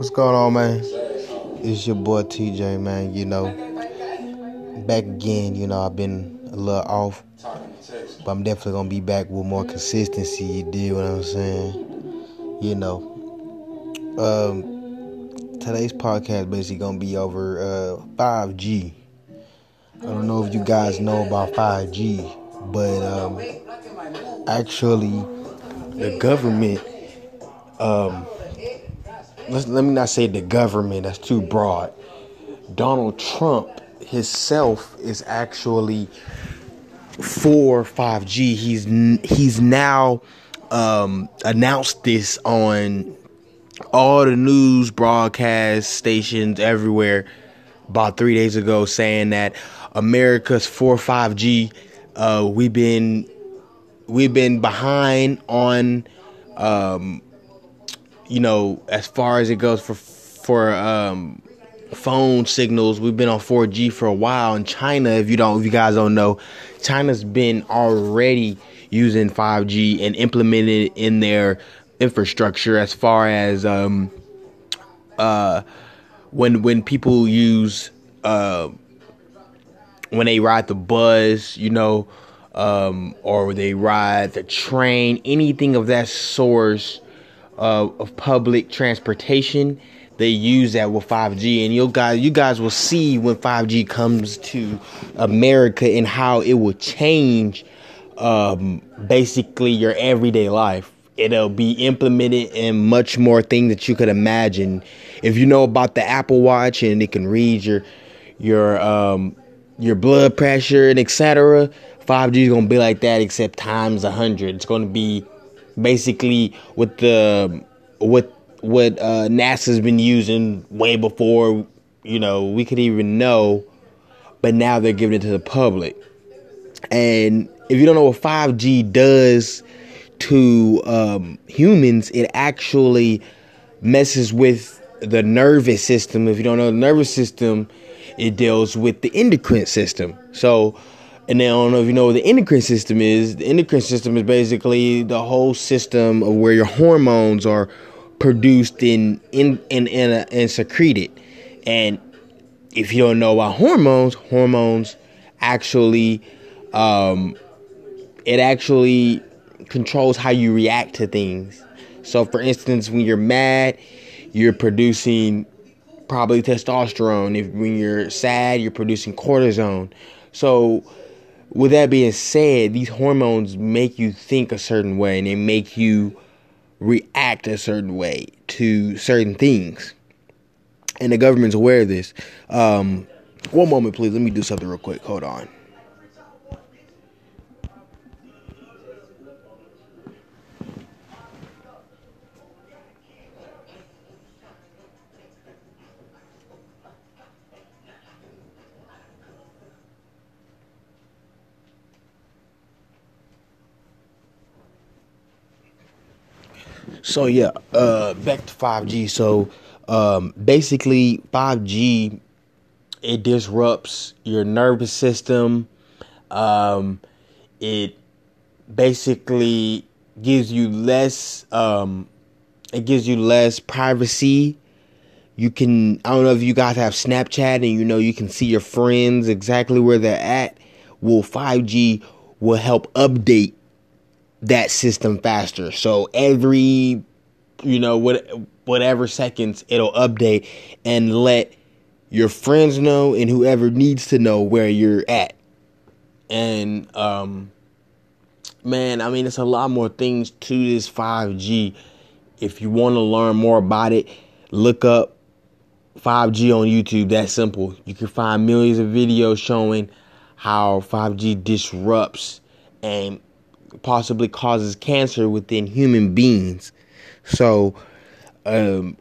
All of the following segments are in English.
What's going on, man? It's your boy TJ, man. You know, back again. You know, I've been a little off, but I'm definitely gonna be back with more consistency. You dig what I'm saying? You know, um, today's podcast basically gonna be over uh, 5G. I don't know if you guys know about 5G, but um, actually, the government um, let let me not say the government, that's too broad. Donald Trump himself is actually for 5G. He's he's now um, announced this on all the news broadcast stations everywhere about three days ago, saying that America's for 5G. Uh, we've been we've been behind on um, you know, as far as it goes for for um, phone signals, we've been on 4G for a while. In China, if you don't, if you guys don't know, China's been already using 5G and implemented in their infrastructure as far as um, uh, when when people use uh, when they ride the bus, you know, um, or they ride the train, anything of that source uh, of public transportation. They use that with 5G, and you guys, you guys will see when 5G comes to America and how it will change, um, basically your everyday life. It'll be implemented in much more things that you could imagine. If you know about the Apple Watch and it can read your your um, your blood pressure and etc. 5G is gonna be like that, except times a hundred. It's gonna be basically what the what what uh, NASA's been using way before you know we could even know, but now they're giving it to the public. And if you don't know what 5G does to um, humans, it actually messes with the nervous system. If you don't know the nervous system, it deals with the endocrine system. So and then I don't know if you know what the endocrine system is. The endocrine system is basically the whole system of where your hormones are produced in in in and, and secreted. And if you don't know about hormones, hormones actually um, it actually controls how you react to things. So for instance, when you're mad, you're producing probably testosterone. If when you're sad, you're producing cortisone. So with that being said, these hormones make you think a certain way and they make you react a certain way to certain things. And the government's aware of this. Um, one moment, please. Let me do something real quick. Hold on. So yeah, uh, back to 5G. So um, basically, 5G it disrupts your nervous system. Um, it basically gives you less. Um, it gives you less privacy. You can. I don't know if you guys have Snapchat and you know you can see your friends exactly where they're at. Well, 5G will help update that system faster. So every you know what whatever seconds it'll update and let your friends know and whoever needs to know where you're at. And um man, I mean it's a lot more things to this 5G. If you want to learn more about it, look up 5G on YouTube. That simple. You can find millions of videos showing how 5G disrupts and possibly causes cancer within human beings. So, um,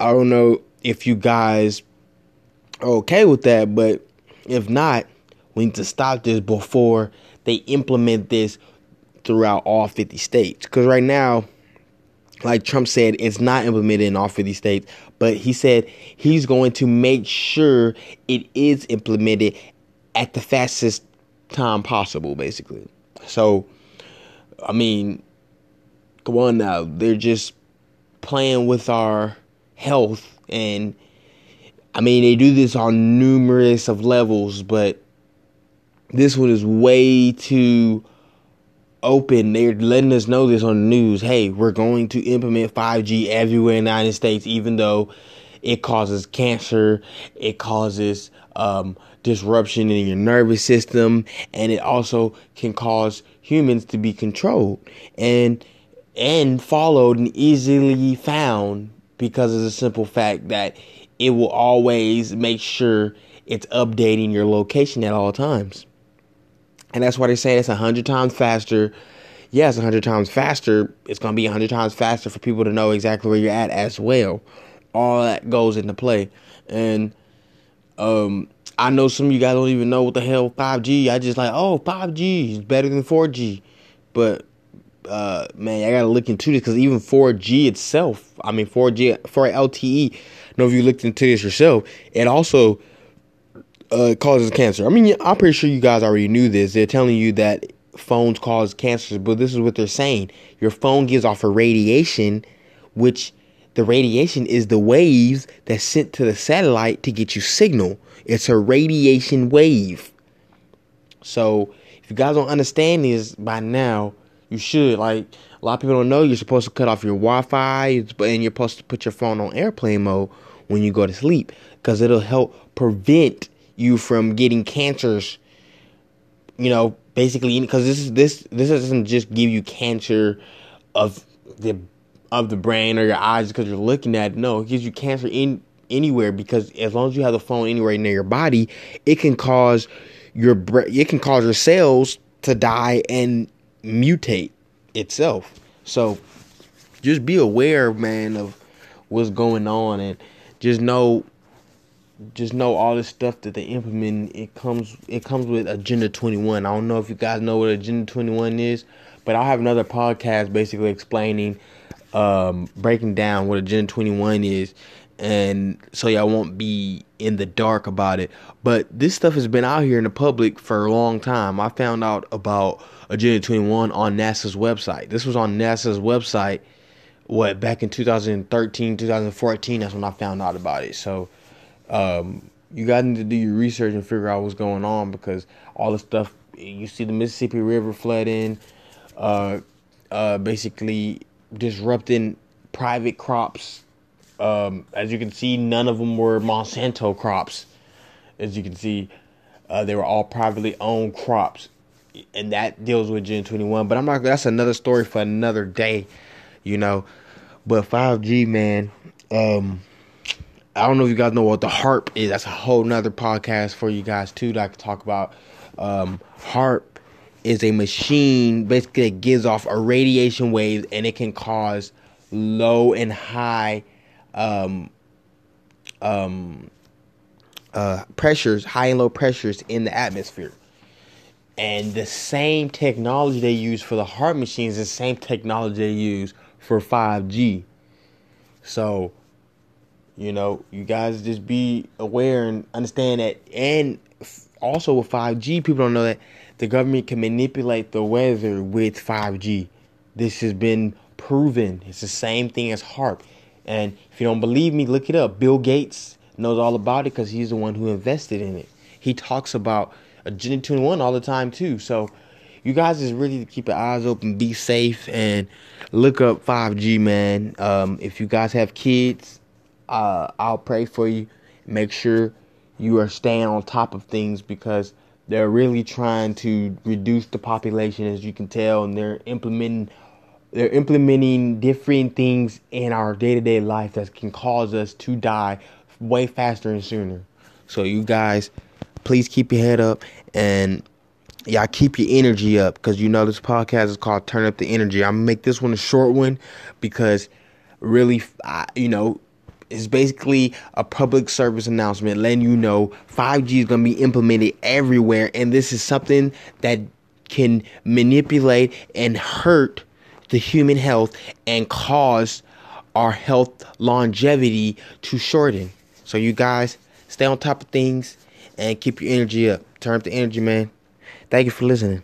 I don't know if you guys are okay with that, but if not, we need to stop this before they implement this throughout all 50 states. Because right now, like Trump said, it's not implemented in all 50 states, but he said he's going to make sure it is implemented at the fastest time possible, basically. So, I mean, come on now. They're just playing with our health and I mean they do this on numerous of levels, but this one is way too open. They're letting us know this on the news. Hey, we're going to implement 5G everywhere in the United States, even though it causes cancer, it causes um, disruption in your nervous system, and it also can cause humans to be controlled and and followed and easily found because of the simple fact that it will always make sure it's updating your location at all times. And that's why they say it's a hundred times faster. Yes, a hundred times faster. It's gonna be a hundred times faster for people to know exactly where you're at as well. All that goes into play. And um I know some of you guys don't even know what the hell 5G. I just like, oh, 5G is better than 4G. But uh, man, I gotta look into this because even 4G itself, I mean 4G for LTE. Know if you looked into this yourself, it also uh, causes cancer. I mean, I'm pretty sure you guys already knew this. They're telling you that phones cause cancers, but this is what they're saying. Your phone gives off a radiation, which the radiation is the waves that's sent to the satellite to get you signal. It's a radiation wave. So if you guys don't understand this by now, you should. Like a lot of people don't know, you're supposed to cut off your Wi-Fi, and you're supposed to put your phone on airplane mode when you go to sleep, because it'll help prevent you from getting cancers. You know, basically, because this is this this doesn't just give you cancer of the of the brain or your eyes because you're looking at it. No, it gives you cancer in anywhere because as long as you have the phone anywhere near your body, it can cause your it can cause your cells to die and mutate itself. So just be aware, man, of what's going on and just know just know all this stuff that they implement it comes it comes with agenda 21 i don't know if you guys know what agenda 21 is but i'll have another podcast basically explaining um breaking down what agenda 21 is and so y'all won't be in the dark about it. But this stuff has been out here in the public for a long time. I found out about Agenda 21 on NASA's website. This was on NASA's website, what, back in 2013, 2014. That's when I found out about it. So, um, you got to do your research and figure out what's going on because all the stuff you see the Mississippi River flooding, uh, uh, basically disrupting private crops um, as you can see, none of them were Monsanto crops. As you can see, uh, they were all privately owned crops, and that deals with Gen 21. But I'm not. That's another story for another day, you know. But 5G, man. Um, I don't know if you guys know what the HAARP is. That's a whole nother podcast for you guys too that I could talk about. Um, HAARP is a machine basically that gives off a radiation wave and it can cause low and high um, um, uh, pressures, high and low pressures in the atmosphere. And the same technology they use for the HAARP machines, the same technology they use for 5G. So, you know, you guys just be aware and understand that. And also with 5G, people don't know that the government can manipulate the weather with 5G. This has been proven. It's the same thing as HAARP. And if you don't believe me, look it up. Bill Gates knows all about it because he's the one who invested in it. He talks about Agenda 21 all the time too. So you guys just really to keep your eyes open, be safe, and look up 5G, man. Um, if you guys have kids, uh, I'll pray for you. Make sure you are staying on top of things because they're really trying to reduce the population, as you can tell, and they're implementing they're implementing different things in our day-to-day life that can cause us to die way faster and sooner. So you guys please keep your head up and y'all keep your energy up because you know this podcast is called turn up the energy. I'm gonna make this one a short one because really I, you know it's basically a public service announcement letting you know 5g is going to be implemented everywhere and this is something that can manipulate and hurt the human health and cause our health longevity to shorten. So you guys stay on top of things and keep your energy up. Turn up the energy, man. Thank you for listening.